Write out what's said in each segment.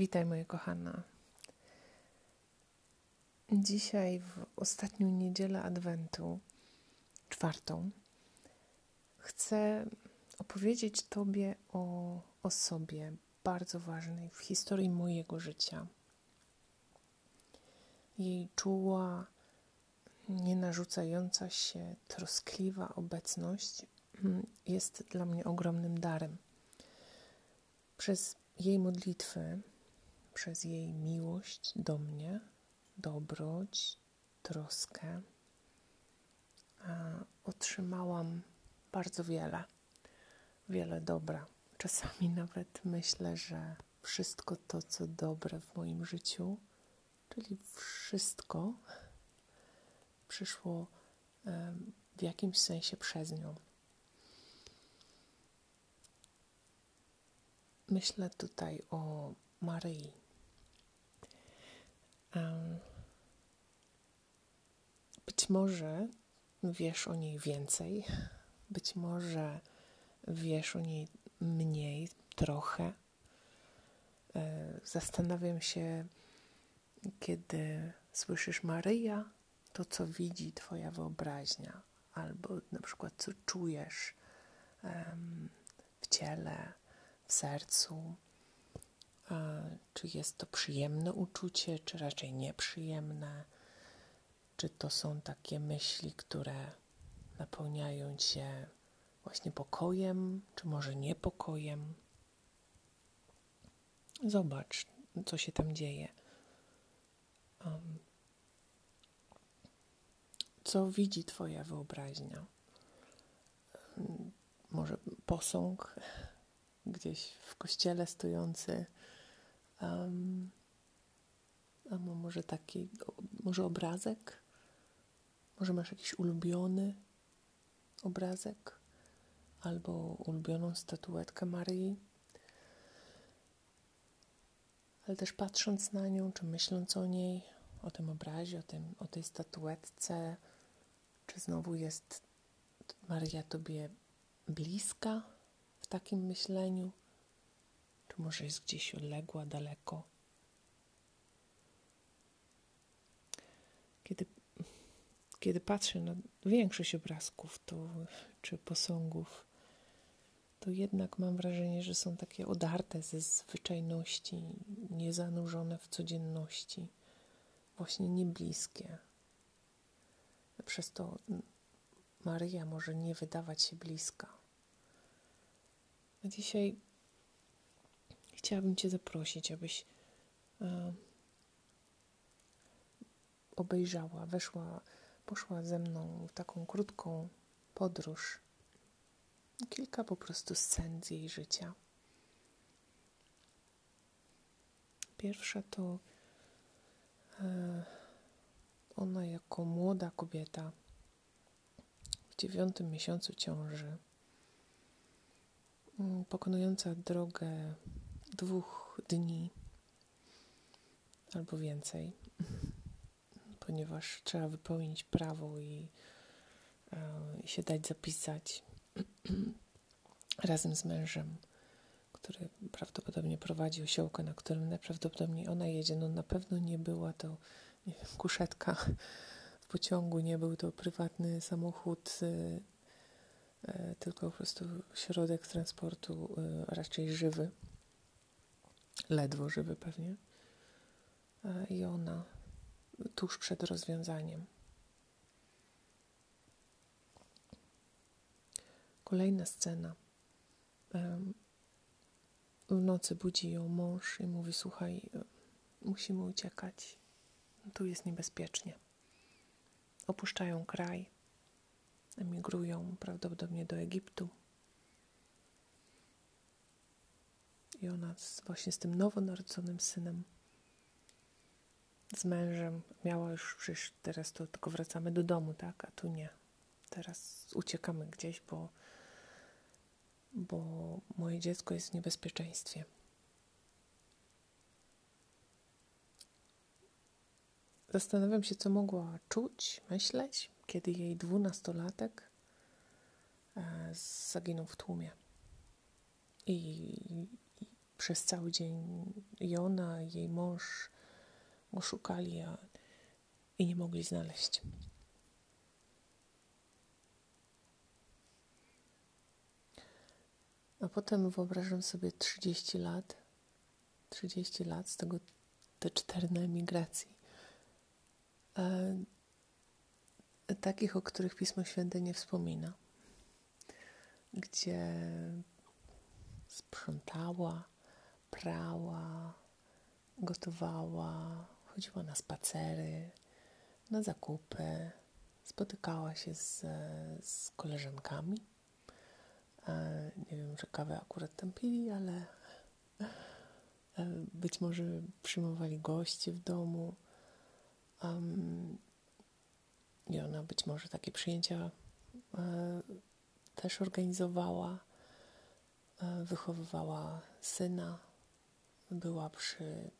Witaj, moja kochana. Dzisiaj, w ostatnią niedzielę Adwentu, czwartą, chcę opowiedzieć Tobie o osobie bardzo ważnej w historii mojego życia. Jej czuła, nienarzucająca się, troskliwa obecność mm, jest dla mnie ogromnym darem. Przez jej modlitwy, przez jej miłość do mnie, dobroć, troskę, otrzymałam bardzo wiele, wiele dobra. Czasami nawet myślę, że wszystko to, co dobre w moim życiu, czyli wszystko, przyszło w jakimś sensie przez nią. Myślę tutaj o Maryi. Być może wiesz o niej więcej, być może wiesz o niej mniej, trochę. E, zastanawiam się, kiedy słyszysz Maryja, to co widzi Twoja wyobraźnia, albo na przykład co czujesz w ciele, w sercu. Czy jest to przyjemne uczucie, czy raczej nieprzyjemne? Czy to są takie myśli, które napełniają cię właśnie pokojem, czy może niepokojem? Zobacz, co się tam dzieje. Um, co widzi Twoja wyobraźnia? Może posąg gdzieś w kościele stojący, um, albo może taki, może obrazek, może masz jakiś ulubiony obrazek, albo ulubioną statuetkę Maryi. Ale też patrząc na nią, czy myśląc o niej, o tym obrazie, o, tym, o tej statuetce, czy znowu jest Maria Tobie bliska? takim myśleniu, może jest gdzieś odległa, daleko. Kiedy, kiedy patrzę na większość obrazków to, czy posągów, to jednak mam wrażenie, że są takie odarte ze zwyczajności, niezanurzone w codzienności, właśnie niebliskie. Przez to Maryja może nie wydawać się bliska. Dzisiaj chciałabym Cię zaprosić, abyś e, obejrzała, weszła, poszła ze mną w taką krótką podróż. Kilka po prostu scen z jej życia. Pierwsza to e, ona jako młoda kobieta w dziewiątym miesiącu ciąży Mm, pokonująca drogę dwóch dni albo więcej, ponieważ trzeba wypełnić prawo i, e, i się dać zapisać razem z mężem, który prawdopodobnie prowadzi osiołkę, na którym najprawdopodobniej ona jedzie. No na pewno nie była to nie wiem, kuszetka w pociągu, nie był to prywatny samochód y, E, tylko po prostu środek transportu e, raczej żywy, ledwo żywy pewnie. I ona tuż przed rozwiązaniem. Kolejna scena. W nocy budzi ją mąż i mówi: Słuchaj, musimy uciekać. Tu jest niebezpiecznie. Opuszczają kraj emigrują prawdopodobnie do Egiptu. I ona z, właśnie z tym nowonarodzonym synem, z mężem, miała już przecież teraz to tylko wracamy do domu, tak? A tu nie. Teraz uciekamy gdzieś, bo, bo moje dziecko jest w niebezpieczeństwie. Zastanawiam się, co mogła czuć, myśleć, kiedy jej dwunastolatek e, zaginął w tłumie. I przez cały dzień i ona, i jej mąż go szukali a, i nie mogli znaleźć. A potem wyobrażam sobie 30 lat, 30 lat, z tego te cztery na emigracji. E, takich, o których Pismo Święte nie wspomina. Gdzie sprzątała, prała, gotowała, chodziła na spacery, na zakupy, spotykała się z, z koleżankami. E, nie wiem, że kawę akurat tam pili, ale e, być może przyjmowali gości w domu. I ona być może takie przyjęcia e, też organizowała. Wychowywała syna, była przy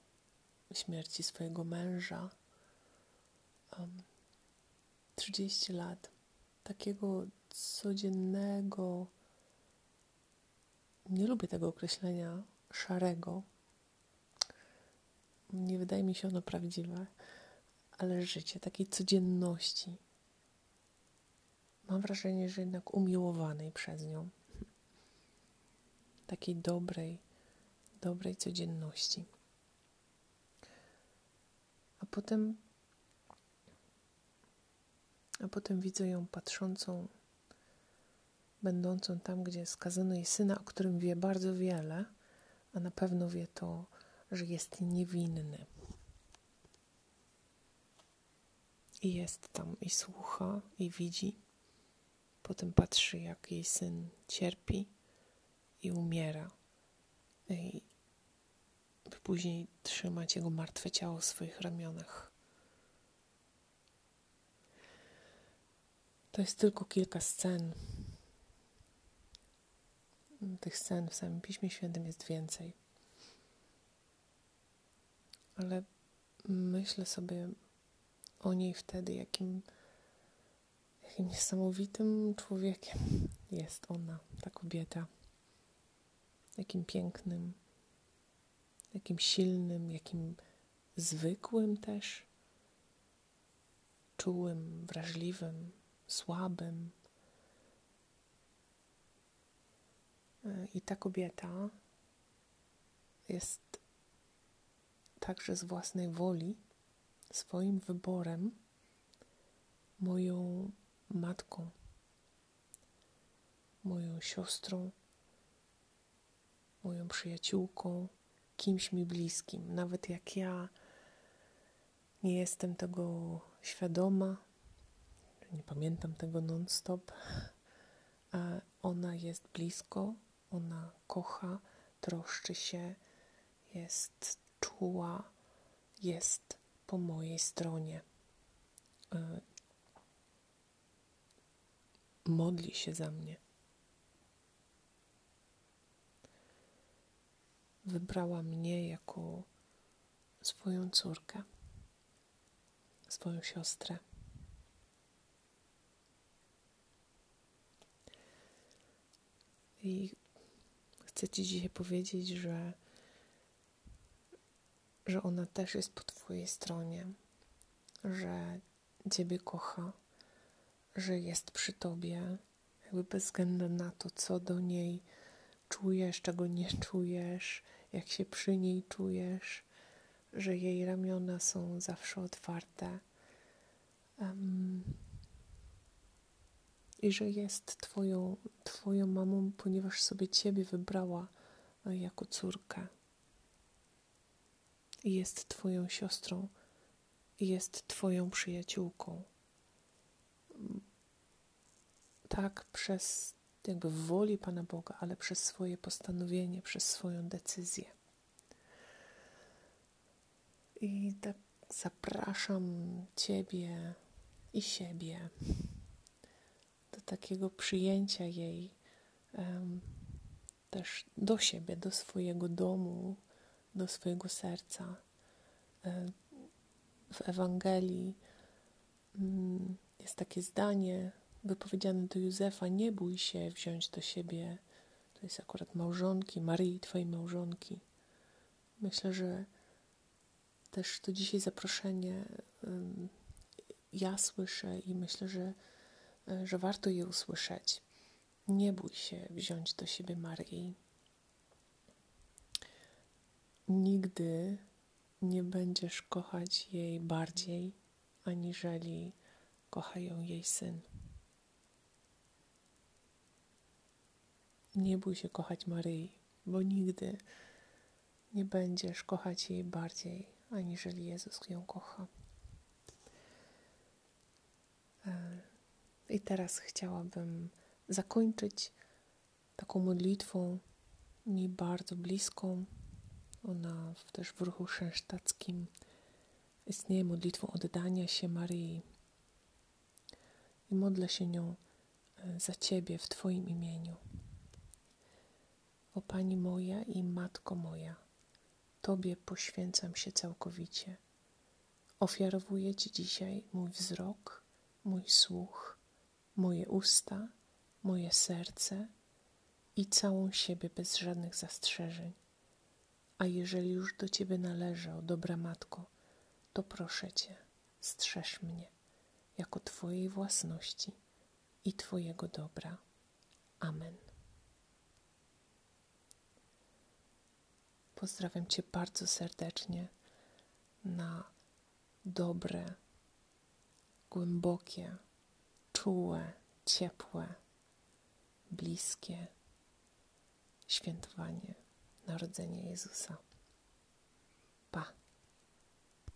śmierci swojego męża. Um, 30 lat takiego codziennego, nie lubię tego określenia, szarego. Nie wydaje mi się ono prawdziwe, ale życie takiej codzienności. Mam wrażenie, że jednak umiłowanej przez nią takiej dobrej, dobrej codzienności. A potem, a potem widzę ją patrzącą, będącą tam, gdzie skazano jej syna, o którym wie bardzo wiele, a na pewno wie to, że jest niewinny. I jest tam i słucha, i widzi. Potem patrzy, jak jej syn cierpi i umiera. I by później trzymać jego martwe ciało w swoich ramionach. To jest tylko kilka scen. Tych scen w samym Piśmie Świętym jest więcej. Ale myślę sobie o niej wtedy, jakim, jakim niesamowitym człowiekiem jest ona, ta kobieta jakim pięknym, jakim silnym, jakim zwykłym też, czułym, wrażliwym, słabym. I ta kobieta jest także z własnej woli, swoim wyborem, moją matką, moją siostrą, moją przyjaciółką, kimś mi bliskim. Nawet jak ja nie jestem tego świadoma, nie pamiętam tego non-stop, ona jest blisko, ona kocha, troszczy się, jest czuła, jest po mojej stronie. E, modli się za mnie. Wybrała mnie jako swoją córkę, swoją siostrę. I chcę Ci dzisiaj powiedzieć, że, że ona też jest po Twojej stronie, że Ciebie kocha, że jest przy Tobie, jakby bez względu na to, co do niej czujesz, czego nie czujesz, jak się przy niej czujesz, że jej ramiona są zawsze otwarte um, i że jest twoją, twoją mamą, ponieważ sobie Ciebie wybrała e, jako córkę. I jest Twoją siostrą, i jest Twoją przyjaciółką. Tak, przez jakby w woli Pana Boga, ale przez swoje postanowienie, przez swoją decyzję. I tak zapraszam Ciebie i siebie do takiego przyjęcia jej um, też do siebie, do swojego domu, do swojego serca. W Ewangelii mm, jest takie zdanie, wypowiedziane do Józefa: Nie bój się wziąć do siebie, to jest akurat małżonki, Maryi, Twojej małżonki, Myślę, że też to dzisiaj zaproszenie ja słyszę i myślę, że, e, że warto je usłyszeć. Nie bój się wziąć do siebie Maryi. Nigdy nie będziesz kochać jej bardziej, aniżeli kocha ją jej syn. Nie bój się kochać Maryi, bo nigdy nie będziesz kochać jej bardziej, aniżeli Jezus ją kocha. E, I teraz chciałabym zakończyć taką modlitwą mi bardzo bliską. Ona też w ruchu szensztackim istnieje modlitwą oddania się Maryi. I modlę się nią e, za Ciebie w Twoim imieniu. O Pani moja i Matko moja, Tobie poświęcam się całkowicie. Ofiarowuję Ci dzisiaj mój wzrok, mój słuch, moje usta, moje serce i całą siebie bez żadnych zastrzeżeń. A jeżeli już do Ciebie należę, dobra Matko, to proszę Cię, strzeż mnie jako Twojej własności i Twojego dobra. Amen. Pozdrawiam Cię bardzo serdecznie na dobre, głębokie, czułe, ciepłe, bliskie świętowanie Narodzenia Jezusa. Pa.